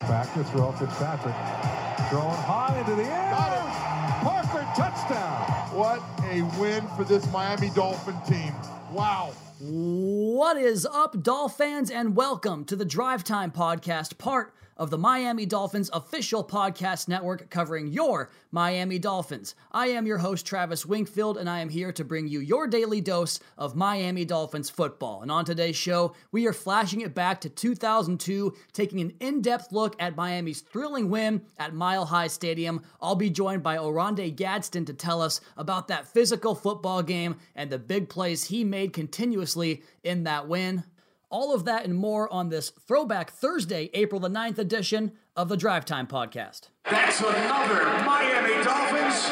Back to throw Fitzpatrick. Throwing high into the air. Got it. Parker touchdown. What a win for this Miami Dolphin team. Wow. What is up, Dolphins, and welcome to the Drive Time Podcast, part of the Miami Dolphins official podcast network covering your Miami Dolphins. I am your host, Travis Wingfield, and I am here to bring you your daily dose of Miami Dolphins football. And on today's show, we are flashing it back to 2002, taking an in depth look at Miami's thrilling win at Mile High Stadium. I'll be joined by Oronde Gadsden to tell us about that physical football game and the big plays he made continuously in that win. All of that and more on this Throwback Thursday, April the 9th edition of the Drive Time Podcast. That's another Miami Dolphins.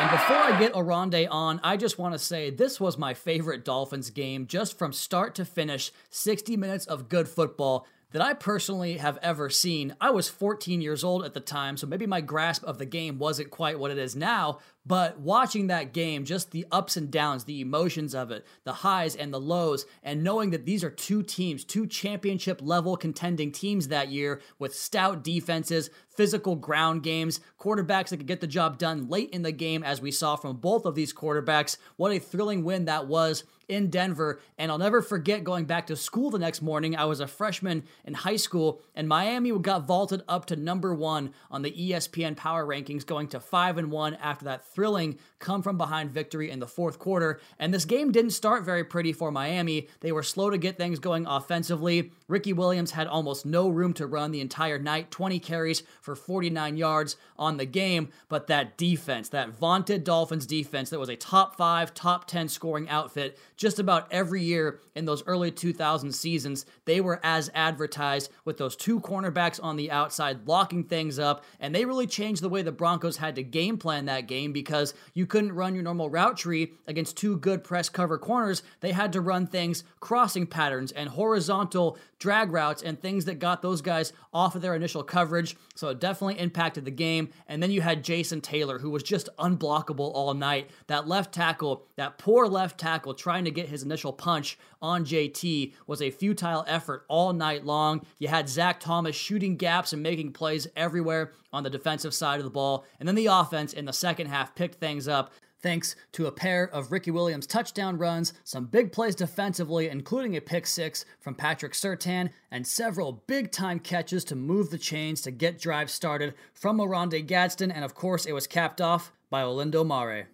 And before I get Oronde on, I just want to say this was my favorite Dolphins game, just from start to finish 60 minutes of good football that I personally have ever seen. I was 14 years old at the time, so maybe my grasp of the game wasn't quite what it is now, but watching that game, just the ups and downs, the emotions of it, the highs and the lows, and knowing that these are two teams, two championship level contending teams that year with stout defenses, physical ground games, quarterbacks that could get the job done late in the game, as we saw from both of these quarterbacks. What a thrilling win that was in Denver. And I'll never forget going back to school the next morning. I was a freshman in high school, and Miami got vaulted up to number one on the ESPN Power Rankings, going to five and one after that thrilling come from behind victory in the fourth quarter. And this game didn't start very pretty for Miami. They were slow to get things going offensively. Ricky Williams had almost no room to run the entire night 20 carries for 49 yards on the game. But that defense, that vaunted Dolphins defense that was a top five, top 10 scoring outfit just about every year in those early 2000 seasons, they were as advertised with those two cornerbacks on the outside locking things up. And they really changed the way the Broncos had to game plan that game because you couldn't run your normal route tree against two good press cover corners. They had to run things crossing patterns and horizontal drag routes and things that got those guys off of their initial coverage. So it definitely impacted the game. And then you had Jason Taylor, who was just unblockable all night. That left tackle, that poor left tackle trying to get his initial punch on JT was a futile effort all night long. You had Zach Thomas shooting gaps and making plays everywhere on the defensive side of the ball. And then the offense in the second half picked things up thanks to a pair of Ricky Williams touchdown runs, some big plays defensively, including a pick six from Patrick Surtain, and several big time catches to move the chains to get drives started from Oronde Gadsden, and of course, it was capped off by Olindo Mare.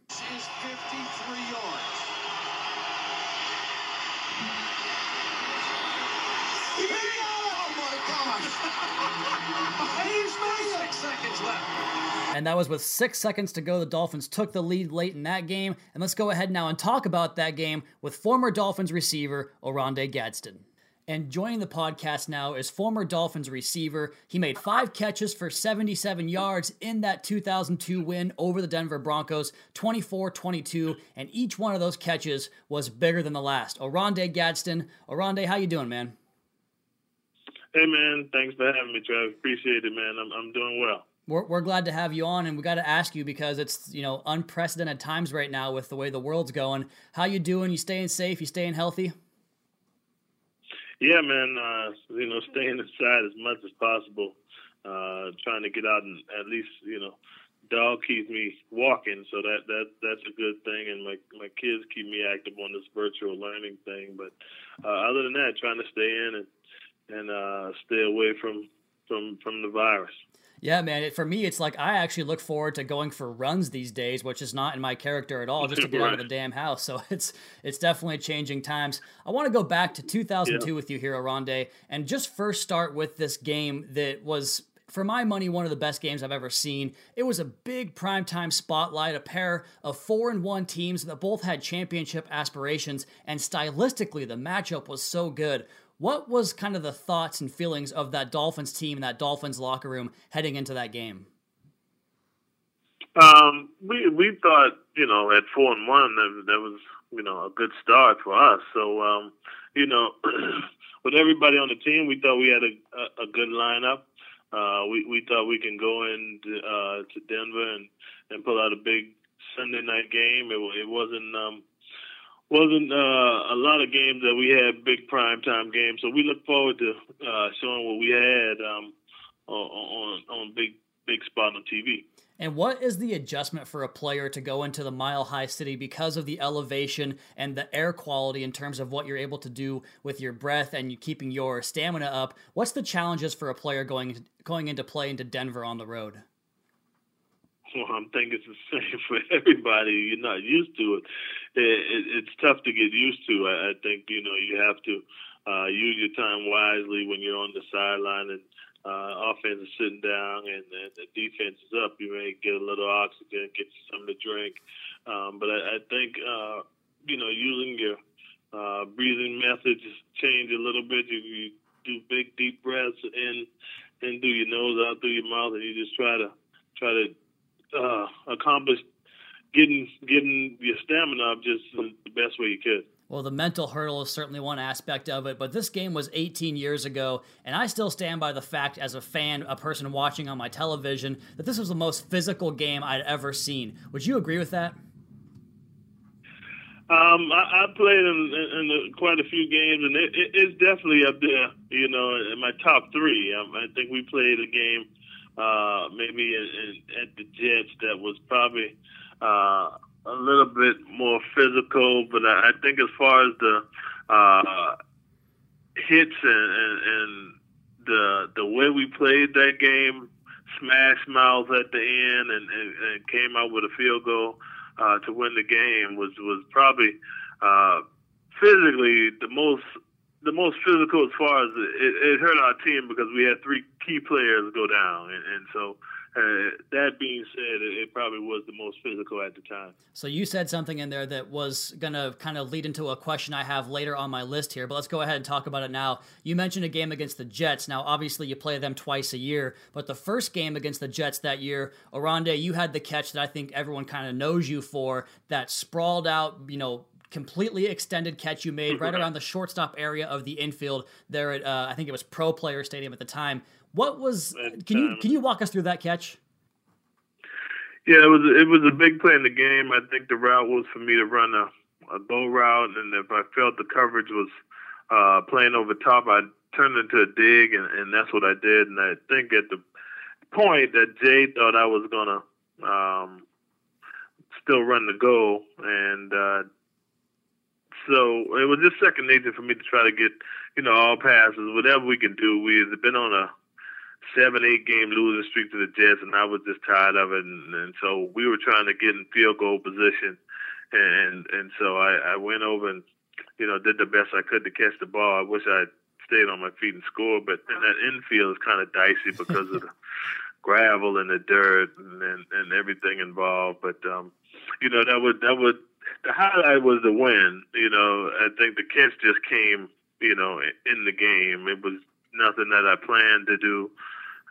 And that was with six seconds to go. The Dolphins took the lead late in that game. And let's go ahead now and talk about that game with former Dolphins receiver Oronde Gadsden. And joining the podcast now is former Dolphins receiver. He made five catches for 77 yards in that 2002 win over the Denver Broncos, 24 22. And each one of those catches was bigger than the last. Oronde Gadsden. Oronde, how you doing, man? Hey man, thanks for having me, Trev. Appreciate it, man. I'm I'm doing well. We're, we're glad to have you on, and we got to ask you because it's you know unprecedented times right now with the way the world's going. How you doing? You staying safe? You staying healthy? Yeah, man. Uh, you know, staying inside as much as possible. Uh, trying to get out and at least you know, dog keeps me walking, so that that that's a good thing. And my my kids keep me active on this virtual learning thing. But uh, other than that, trying to stay in and and uh, stay away from from from the virus. Yeah, man. It, for me, it's like I actually look forward to going for runs these days, which is not in my character at all, just to get out of the damn house. So it's it's definitely changing times. I want to go back to 2002 Yeah. with you here, Oronde, and just first start with this game that was. For my money, one of the best games I've ever seen. It was a big primetime spotlight, a pair of four and one teams that both had championship aspirations, and stylistically, the matchup was so good. What was kind of the thoughts and feelings of that Dolphins team and that Dolphins locker room heading into that game? Um, we we thought you know at four and one that, that was you know a good start for us. So um, you know, with everybody on the team, we thought we had a a, a good lineup. Uh, we we thought we can go in uh, to Denver and and pull out a big Sunday night game. It it wasn't um wasn't uh, a lot of games that we had big prime time games. So we look forward to uh, showing what we had um, on on big big spot on TV. And what is the adjustment for a player to go into the Mile High City because of the elevation and the air quality in terms of what you're able to do with your breath and you keeping your stamina up? What's the challenges for a player going going into play into Denver on the road? Well, I'm thinking it's the same for everybody. You're not used to it. it, it it's tough to get used to. I, I think you know you have to uh, use your time wisely when you're on the sideline and uh, offense is sitting down and, and the defense is up. You may get a little oxygen, get you something to drink. Um, but I, I think uh, you know using your uh, breathing methods change a little bit. You, you do big deep breaths in in through your nose, out through your mouth, and you just try to try to uh, accomplish getting getting your stamina up just the best way you could. Well, the mental hurdle is certainly one aspect of it, but this game was 18 years ago, and I still stand by the fact, as a fan, a person watching on my television, that this was the most physical game I'd ever seen. Would you agree with that? Um, I, I played in, in, in, quite a few games, and it, it, it's definitely up there. You know, in my top three. Um, I think we played a game uh, maybe in, in, at the Jets that was probably uh, a little bit more physical. But I, I think as far as the uh, hits and, and, and the the way we played that game, smash mouth at the end, and, and, and came out with a field goal uh, to win the game was was probably uh, physically the most the most physical as far as it, it hurt our team because we had three key players go down, and, and so uh, that being said, it, probably was the most physical at the time. So you said something in there that was going to kind of lead into a question I have later on my list here, but let's go ahead and talk about it now. You mentioned a game against the Jets. Now, obviously, you play them twice a year, but the first game against the Jets that year, Oronde, you had the catch that I think everyone kind of knows you for, that sprawled out, you know, completely extended catch you made right around the shortstop area of the infield there at uh, I think it was Pro Player Stadium at the time. What was can you can you walk us through that catch? Yeah, it was it was a big play in the game. I think the route was for me to run a, a go route, and if I felt the coverage was uh, playing over top, I turned into a dig, and, and that's what I did. And I think at the point that Jay thought I was gonna um, still run the go, and uh, so it was just second nature for me to try to get, you know, all passes, whatever we can do. We had been on a seven, eight game losing streak to the Jets, and I was just tired of it. And, and so we were trying to get in field goal position, and and so I, I went over and, you know, did the best I could to catch the ball. I wish I stayed on my feet and scored, but and that infield is kind of dicey because of the gravel and the dirt and, and and everything involved. But um, you know, that would that would the highlight was the win. You know, I think the catch just came, you know, in the game. It was nothing that I planned to do.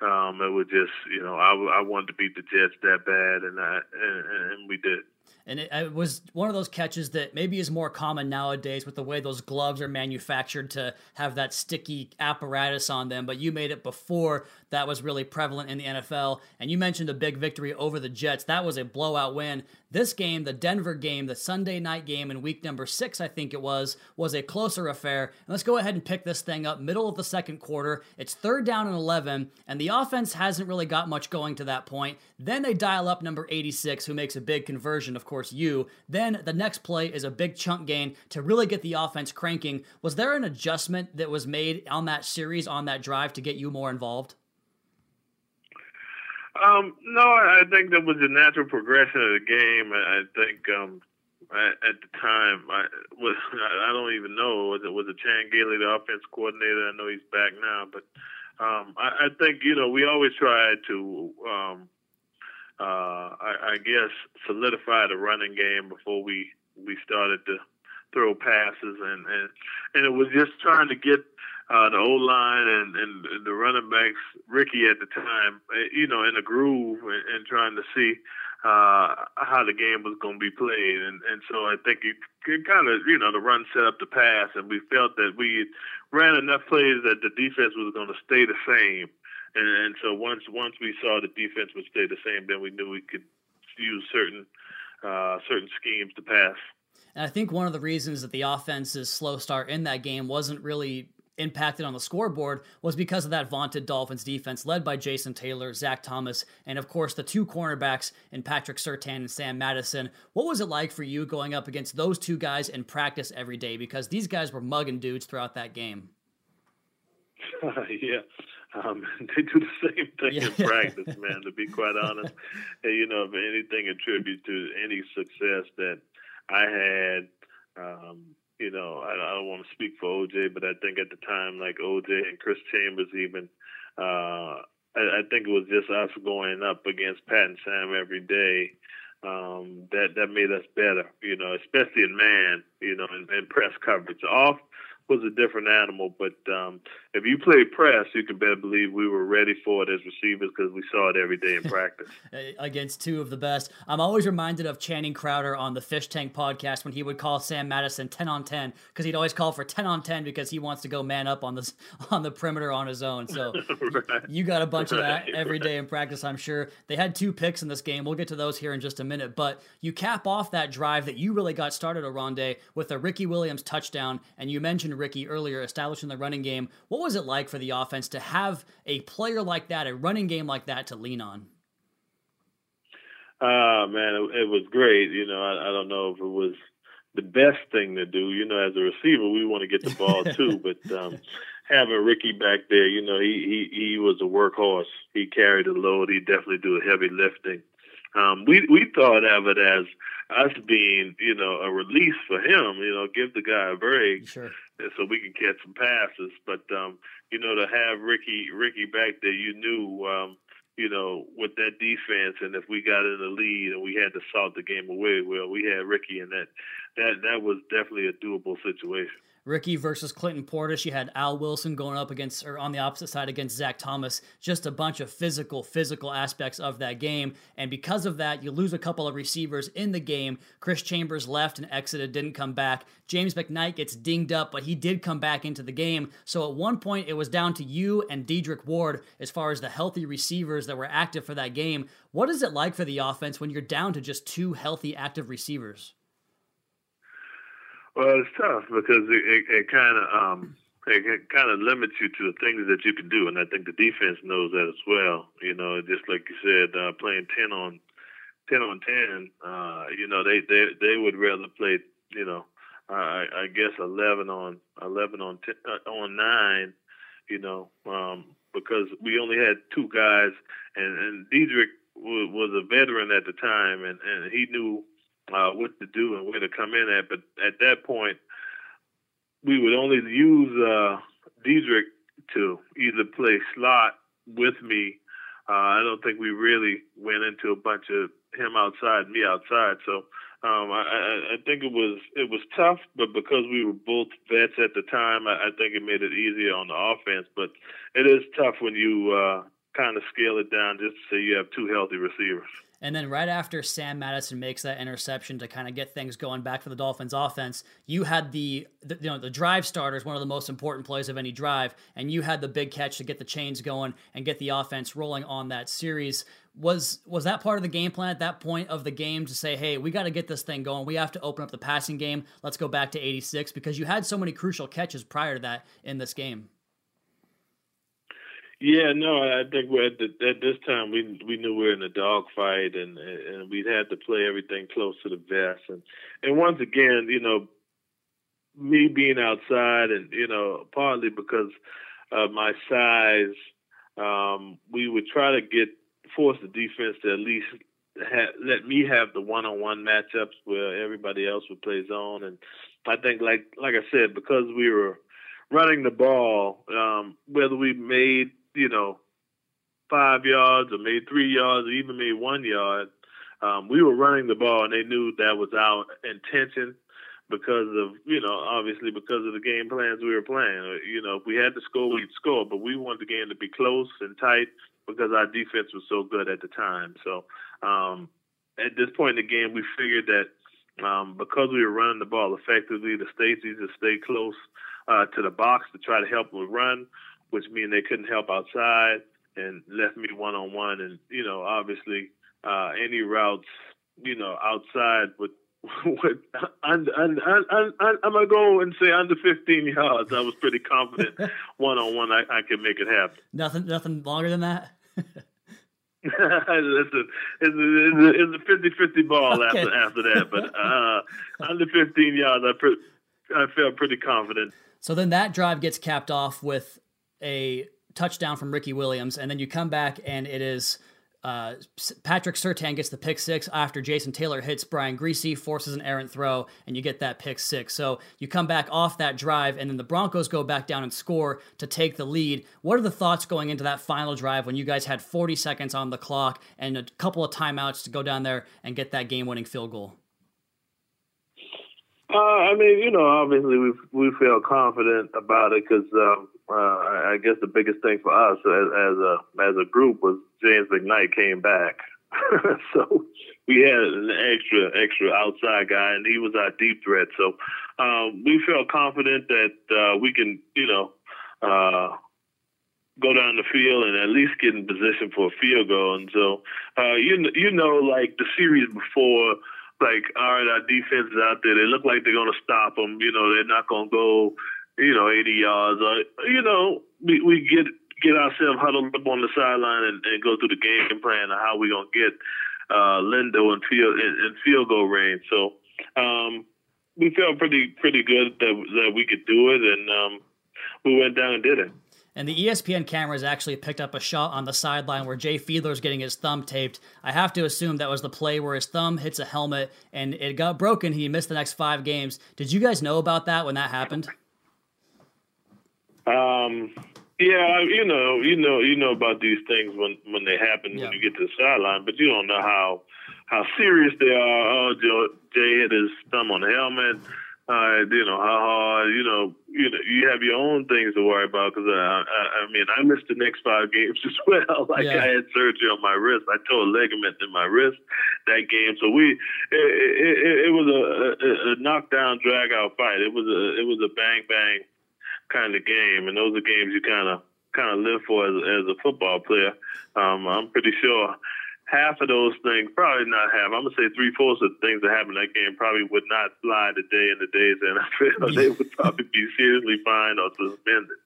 Um, it was just, you know, I, I wanted to beat the Jets that bad, and I and, and we did. And it, it, was one of those catches that maybe is more common nowadays with the way those gloves are manufactured to have that sticky apparatus on them. But you made it before that was really prevalent in the NFL. And you mentioned a big victory over the Jets. That was a blowout win. This game, the Denver game, the Sunday night game in week number six, I think it was, was a closer affair. And let's go ahead and pick this thing up. Middle of the second quarter. It's third down and 11, and the offense hasn't really got much going to that point. Then they dial up number 86, who makes a big conversion, of course, you. Then the next play is a big chunk gain to really get the offense cranking. Was there an adjustment that was made on that series, on that drive, to get you more involved? Um, no, I think that was a natural progression of the game. I think um, I, at the time, I was I don't even know was it was it Chan Gailey, the offense coordinator. I know he's back now, but um, I, I think you know we always try to um, I, I guess solidify the running game before we we started to throw passes and and and it was just trying to get uh, the O line and, and the running backs, Ricky at the time, eh, you know, in a groove and, and trying to see uh, how the game was going to be played. And, and so I think it, it kind of, you know, the run set up the pass, and we felt that we ran enough plays that the defense was going to stay the same. And, and so once once we saw the defense would stay the same, then we knew we could use certain uh, certain schemes to pass. And I think one of the reasons that the offense's slow start in that game wasn't really impacted on the scoreboard was because of that vaunted Dolphins defense led by Jason Taylor, Zach Thomas, and of course the two cornerbacks in Patrick Surtain and Sam Madison. What was it like for you going up against those two guys in practice every day? Because these guys were mugging dudes throughout that game. yeah. Um, they do the same thing yeah. in practice, man. To be quite honest, and, you know, if anything attribute to any success that I had, um, you know, I, I don't want to speak for OJ, but I think at the time, like OJ and Chris Chambers, even, uh, I, I think it was just us going up against Pat and Sam every day. Um, that that made us better, you know, especially in man, you know, in, in press coverage. Off, was a different animal. But um, if you played press, you can better believe we were ready for it as receivers because we saw it every day in practice. Against two of the best. I'm always reminded of Channing Crowder on the Fish Tank podcast when he would call Sam Madison 10 on 10 because he'd always call for 10 on 10 because he wants to go man up on the on the perimeter on his own. So right. you got a bunch right. of that every day in practice, I'm sure. They had two picks in this game. We'll get to those here in just a minute. But you cap off that drive that you really got started, Oronde, with a Ricky Williams touchdown. And you mentioned Ricky earlier, establishing the running game. What was it like for the offense to have a player like that, a running game like that to lean on? Uh, man, it, it was great. You know, I, I don't know if it was the best thing to do. You know, as a receiver, we want to get the ball too, but um, having Ricky back there, you know, he he he was a workhorse. He carried the load. He definitely do heavy lifting. Um, we we thought of it as us being, you know, a release for him. You know, give the guy a break, sure. so we can catch some passes. But um, you know, to have Ricky Ricky back there, you knew, um, you know, with that defense, and if we got in the lead and we had to salt the game away, well, we had Ricky, and that that that was definitely a doable situation. Ricky versus Clinton Portis. You had Al Wilson going up against, or on the opposite side against Zach Thomas. Just a bunch of physical, physical aspects of that game. And because of that, you lose a couple of receivers in the game. Chris Chambers left and exited, didn't come back. James McKnight gets dinged up, but he did come back into the game. So at one point, it was down to you and Dedric Ward as far as the healthy receivers that were active for that game. What is it like for the offense when you're down to just two healthy, active receivers? Well, it's tough because it, it, it kind of um, it, kind of limits you to the things that you can do, and I think the defense knows that as well. You know, just like you said, uh, playing ten on ten on ten, uh, you know, they they they would rather play, you know, I, I guess eleven on eleven on 10, uh, on nine, you know, um, because we only had two guys, and and Dedric was, was a veteran at the time, and and he knew uh, what to do and where to come in at. But at that point, we would only use uh, Dedric to either play slot with me. Uh, I don't think we really went into a bunch of him outside, me outside. So um, I, I, think it was it was tough, but because we were both vets at the time, I, I think it made it easier on the offense. But it is tough when you uh, kind of scale it down just to say you have two healthy receivers. And then right after Sam Madison makes that interception to kind of get things going back for the Dolphins offense, you had the, the, you know the drive starters, one of the most important plays of any drive, and you had the big catch to get the chains going and get the offense rolling on that series. Was was that part of the game plan at that point of the game to say, "Hey, we got to get this thing going. We have to open up the passing game. Let's go back to 86 because you had so many crucial catches prior to that in this game." Yeah, no, I think at, the, at this time we we knew we were in a dogfight and and we'd had to play everything close to the vest. And and once again, you know, me being outside and you know partly because of my size, um, we would try to get force the defense to at least let me have the one-on-one matchups where everybody else would play zone. And I think like like I said because we were running the ball, um, whether we made you know, five yards or made three yards or even made one yard, um, we were running the ball and they knew that was our intention because of, you know, obviously because of the game plans we were playing. Uh, you know, if we had to score, we'd score, but we wanted the game to be close and tight because our defense was so good at the time. So um, at this point in the game, we figured that um, because we were running the ball effectively, the Stacy's to stay close uh, to the box to try to help them run which mean they couldn't help outside and left me one on one. And you know, obviously, uh, any routes you know outside with with under, under, under, I'm gonna go and say under 15 yards. I was pretty confident one on one I, I could make it happen. Nothing, nothing longer than that. it's a it's a, it's a 50-50 ball okay. after after that, but uh, under 15 yards, I pre- I felt pretty confident. So then that drive gets capped off with a touchdown from Ricky Williams, and then you come back and it is uh, Patrick Surtain gets the pick six after Jason Taylor hits Brian Griese, forces an errant throw, and you get that pick six. So you come back off that drive, and then the Broncos go back down and score to take the lead. What are the thoughts going into that final drive when you guys had 40 seconds on the clock and a couple of timeouts to go down there and get that game winning field goal? Uh, I mean, you know, obviously we we feel confident about it because um, uh, I guess the biggest thing for us as, as a as a group was James McKnight came back, so we had an extra extra outside guy, and he was our deep threat. So um, we felt confident that uh, we can, you know. Uh, go down the field and at least get in position for a field goal. And so, uh, you you know, like the series before, like, all right, our defense is out there. They look like they're going to stop them. You know, they're not going to go, you know, 80 yards. Or, you know, we, we get get ourselves huddled up on the sideline and, and go through the game plan of how we're going to get uh, Lindo in field in, in field goal range. So um, we felt pretty pretty good that that we could do it, and um, we went down and did it. And the ESPN cameras actually picked up a shot on the sideline where Jay Fiedler's getting his thumb taped. I have to assume that was the play where his thumb hits a helmet and it got broken. He missed the next five games. Did you guys know about that when that happened? Um, yeah, you know, you know, you know about these things when when they happen yeah. when you get to the sideline, but you don't know how how serious they are. Oh, Jay hit his thumb on the helmet uh, you know how hard, you know, you know, you have your own things to worry about. Because uh, I, I mean, I missed the next five games as well. like yeah. I had surgery on my wrist. I tore a ligament in my wrist that game. So we, it, it, it was a, a, a knockdown, drag out fight. It was a, it was a bang bang kind of game, and those are games you kind of kind of live for as, as a football player. Um, I'm pretty sure half of those things, probably not half. I'm gonna say three fourths of the things that happened in that game probably would not fly today in the days NFL. they would probably be seriously fined or suspended.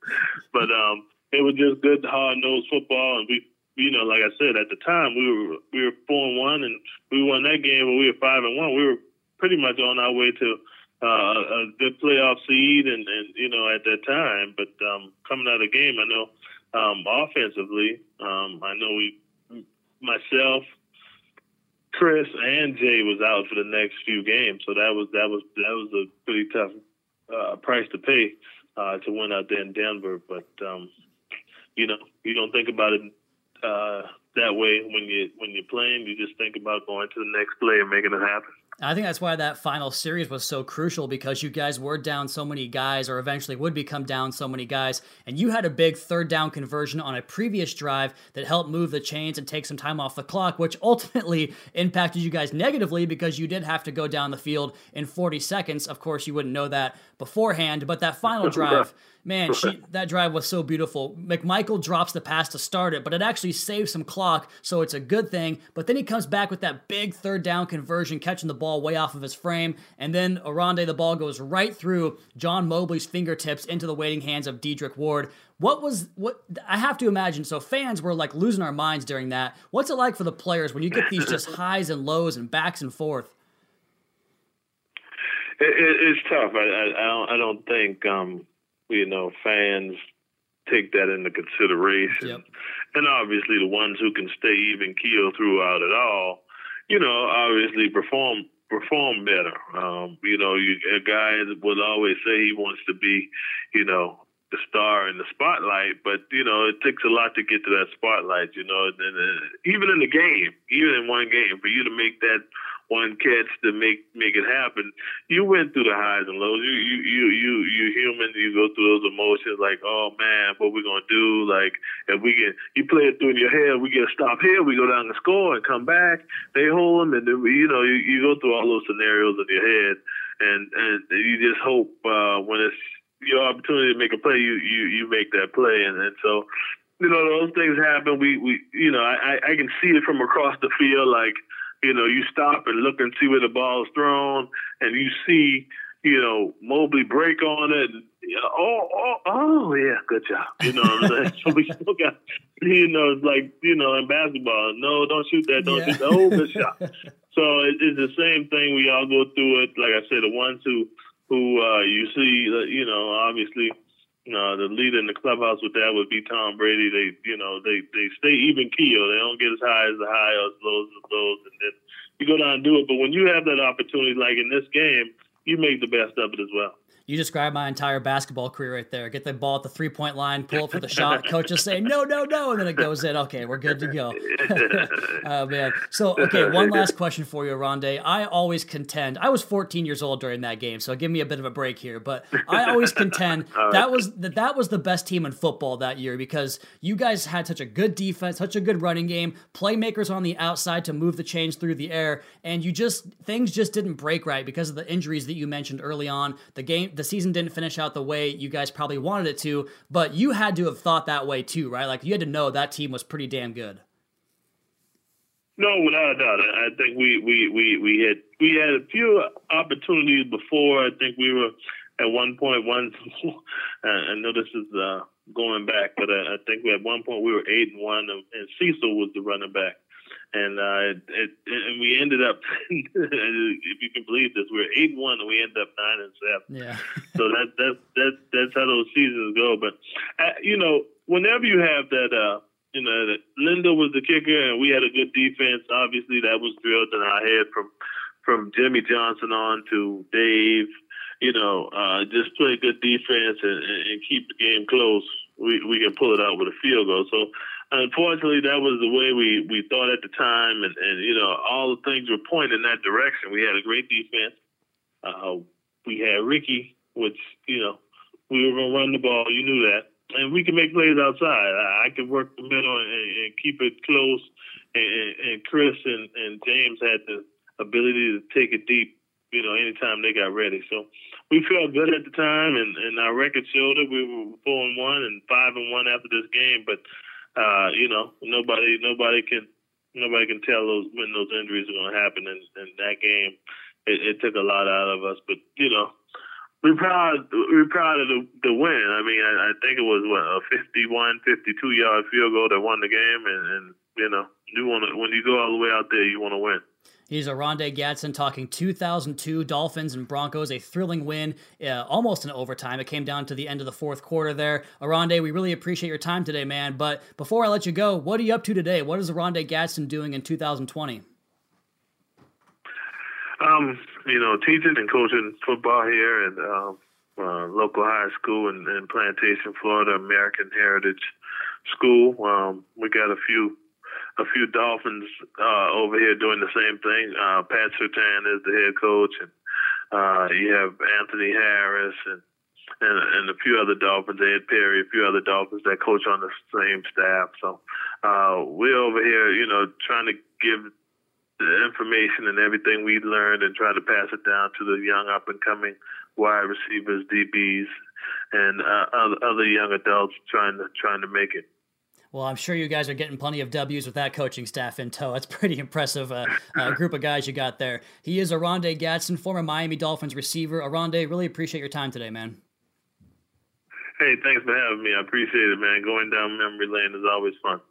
But um, it was just good, hard nosed football, and we, you know, like I said at the time, we were we were four and one, and we won that game, but we were five and one. We were pretty much on our way to. Uh, a good playoff seed, and, and you know at that time, but um, coming out of the game, I know um, offensively, um, I know we myself, Chris, and Jay was out for the next few games, so that was that was that was a pretty tough uh, price to pay uh, to win out there in Denver. But um, you know, you don't think about it uh, that way when you when you're playing. You just think about going to the next play and making it happen. I think that's why that final series was so crucial because you guys were down so many guys, or eventually would become down so many guys, and you had a big third down conversion on a previous drive that helped move the chains and take some time off the clock, which ultimately impacted you guys negatively because you did have to go down the field in 40 seconds. Of course, you wouldn't know that beforehand, but that final drive Man, she, that drive was so beautiful. McMichael drops the pass to start it, but it actually saves some clock, so it's a good thing. But then he comes back with that big third down conversion, catching the ball way off of his frame, and then Oronde, the ball goes right through John Mobley's fingertips into the waiting hands of Dedric Ward. What was what? I have to imagine. So fans were like losing our minds during that. What's it like for the players when you get these just highs and lows and backs and forth? It, it, it's tough. I, I, I, don't. I don't think. Um, you know, fans take that into consideration. Yep. And obviously, the ones who can stay even keel throughout it all, you know, obviously perform perform better. Um, you know, you, a guy will always say he wants to be, you know, the star in the spotlight, but you know it takes a lot to get to that spotlight. You know, and, uh, even in the game, even in one game, for you to make that one catch to make make it happen. You went through the highs and lows. You you you you you human. You go through those emotions like, oh man, what we gonna do? Like if we get you play it through in your head, we get a stop here, we go down and score and come back. They hold them, and then, you know you, you go through all those scenarios in your head, and and you just hope uh, when it's your opportunity to make a play, you you you make that play, and and so you know those things happen. We we you know I I can see it from across the field like you know, you stop and look and see where the ball is thrown, and you see, you know, Mobley break on it. And, you know, oh, oh, oh, yeah, good job. You know what I'm saying? so we still got, you know, it's like, you know, in basketball, no, don't shoot that, don't Yeah. shoot that. Oh, good shot. So it, it's the same thing. We all go through it. Like I said, the ones who, who uh, you see, uh, you know, obviously, uh, the leader in the clubhouse with that would be Tom Brady. They, you know, they they stay even keel. They don't get as high as the high or as low as the lows, and then you go down and do it. But when you have that opportunity, like in this game, you make the best of it as well. You described my entire basketball career right there. Get the ball at the three point line, pull up for the shot. Coaches say, no, no, no. And then it goes in. Okay, we're good to go. oh, man. So, okay, one last question for you, Rondé. I always contend, I was 14 years old during that game, so give me a bit of a break here. But I always contend that was that, that was the best team in football that year because you guys had such a good defense, such a good running game, playmakers on the outside to move the chains through the air, and you just, things just didn't break right because of the injuries that you mentioned early on. The game, the season didn't finish out the way you guys probably wanted it to, but you had to have thought that way too, right? Like you had to know that team was pretty damn good. No, without a doubt. I think we we we we had we had a few opportunities before. I think we were at one point one. I know this is uh, going back, but I, I think we at one point we were eight and one, and Cecil was the running back, and uh, it, it, and we ended up. if you can believe this, we were eight one, and we ended up nine and seven Yeah. so that that that that's how those seasons go. But uh, you know, whenever you have that, uh, you know, that Lindo was the kicker, and we had a good defense. Obviously, that was drilled in our head from from Jimmy Johnson on to Dave. You know, uh, just play good defense and, and, and keep the game close. We we can pull it out with a field goal. So. Unfortunately, that was the way we, we thought at the time, and, and you know all the things were pointing in that direction. We had a great defense. Uh, we had Ricky, which you know we were gonna run the ball. You knew that, and we can make plays outside. I, I could work the middle and, and keep it close. And, and, and Chris and, and James had the ability to take it deep. You know, anytime they got ready. So we felt good at the time, and, and our record showed it. We were four and one and five and one after this game. But uh, you know, nobody nobody can nobody can tell those when those injuries are going to happen. And, and that game, it, it took a lot out of us. But you know, we're proud. We're proud of the, the win. I mean, I, I think it was what a 51, 52 yard field goal that won the game, and, and you know, you want to when you go all the way out there, you want to win. He's Oronde Gadsden talking 2002 Dolphins and Broncos, a thrilling win, uh, almost in overtime. It came down to the end of the fourth quarter there. Oronde, we really appreciate your time today, man. But before I let you go, what are you up to today? What is Oronde Gadsden doing in 2020? Um, you know, teaching and coaching football here at um, uh, local high school in, in Plantation, Florida, American Heritage School. Um, we got a few a few Dolphins uh, over here doing the same thing. Uh, Pat Surtain is the head coach, and uh, you have Anthony Harris and, and and a few other Dolphins, Ed Perry, a few other Dolphins that coach on the same staff. So uh, we're over here, you know, trying to give the information and everything we learned and try to pass it down to the young up and coming wide receivers, DBs, and uh, other, other young adults trying to trying to make it. Well, I'm sure you guys are getting plenty of W's with that coaching staff in tow. That's pretty impressive uh, uh, group of guys you got there. He is Oronde Gadsden, former Miami Dolphins receiver. Oronde, really appreciate your time today, man. Hey, thanks for having me. I appreciate it, man. Going down memory lane is always fun.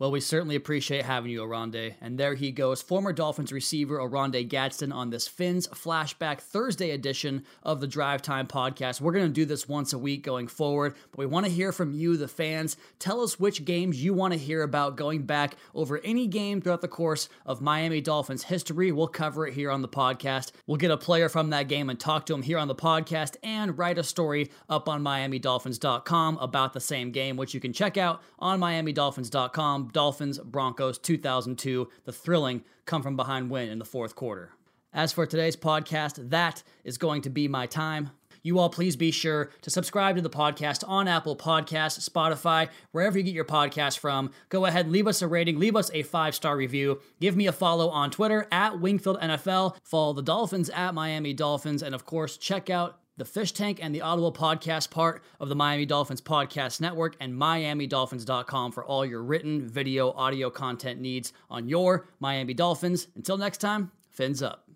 Well, we certainly appreciate having you, Oronde. And there he goes, former Dolphins receiver Oronde Gadsden on this Fins Flashback Thursday edition of the Drive Time Podcast. We're going to do this once a week going forward, but we want to hear from you, the fans. Tell us which games you want to hear about going back over any game throughout the course of Miami Dolphins history. We'll cover it here on the podcast. We'll get a player from that game and talk to him here on the podcast and write a story up on MiamiDolphins.com about the same game, which you can check out on MiamiDolphins.com. Dolphins Broncos 2002, the thrilling come from behind win in the fourth quarter. As for today's podcast, that is going to be my time. You all please be sure to subscribe to the podcast on Apple Podcasts, Spotify, wherever you get your podcast from. Go ahead leave us a rating, leave us a five star review. Give me a follow on Twitter at Wingfield NFL. Follow the Dolphins at Miami Dolphins, and of course, check out the Fish Tank and the Audible podcast part of the Miami Dolphins podcast network, and MiamiDolphins.com for all your written, video, audio content needs on your Miami Dolphins. Until next time, fins up.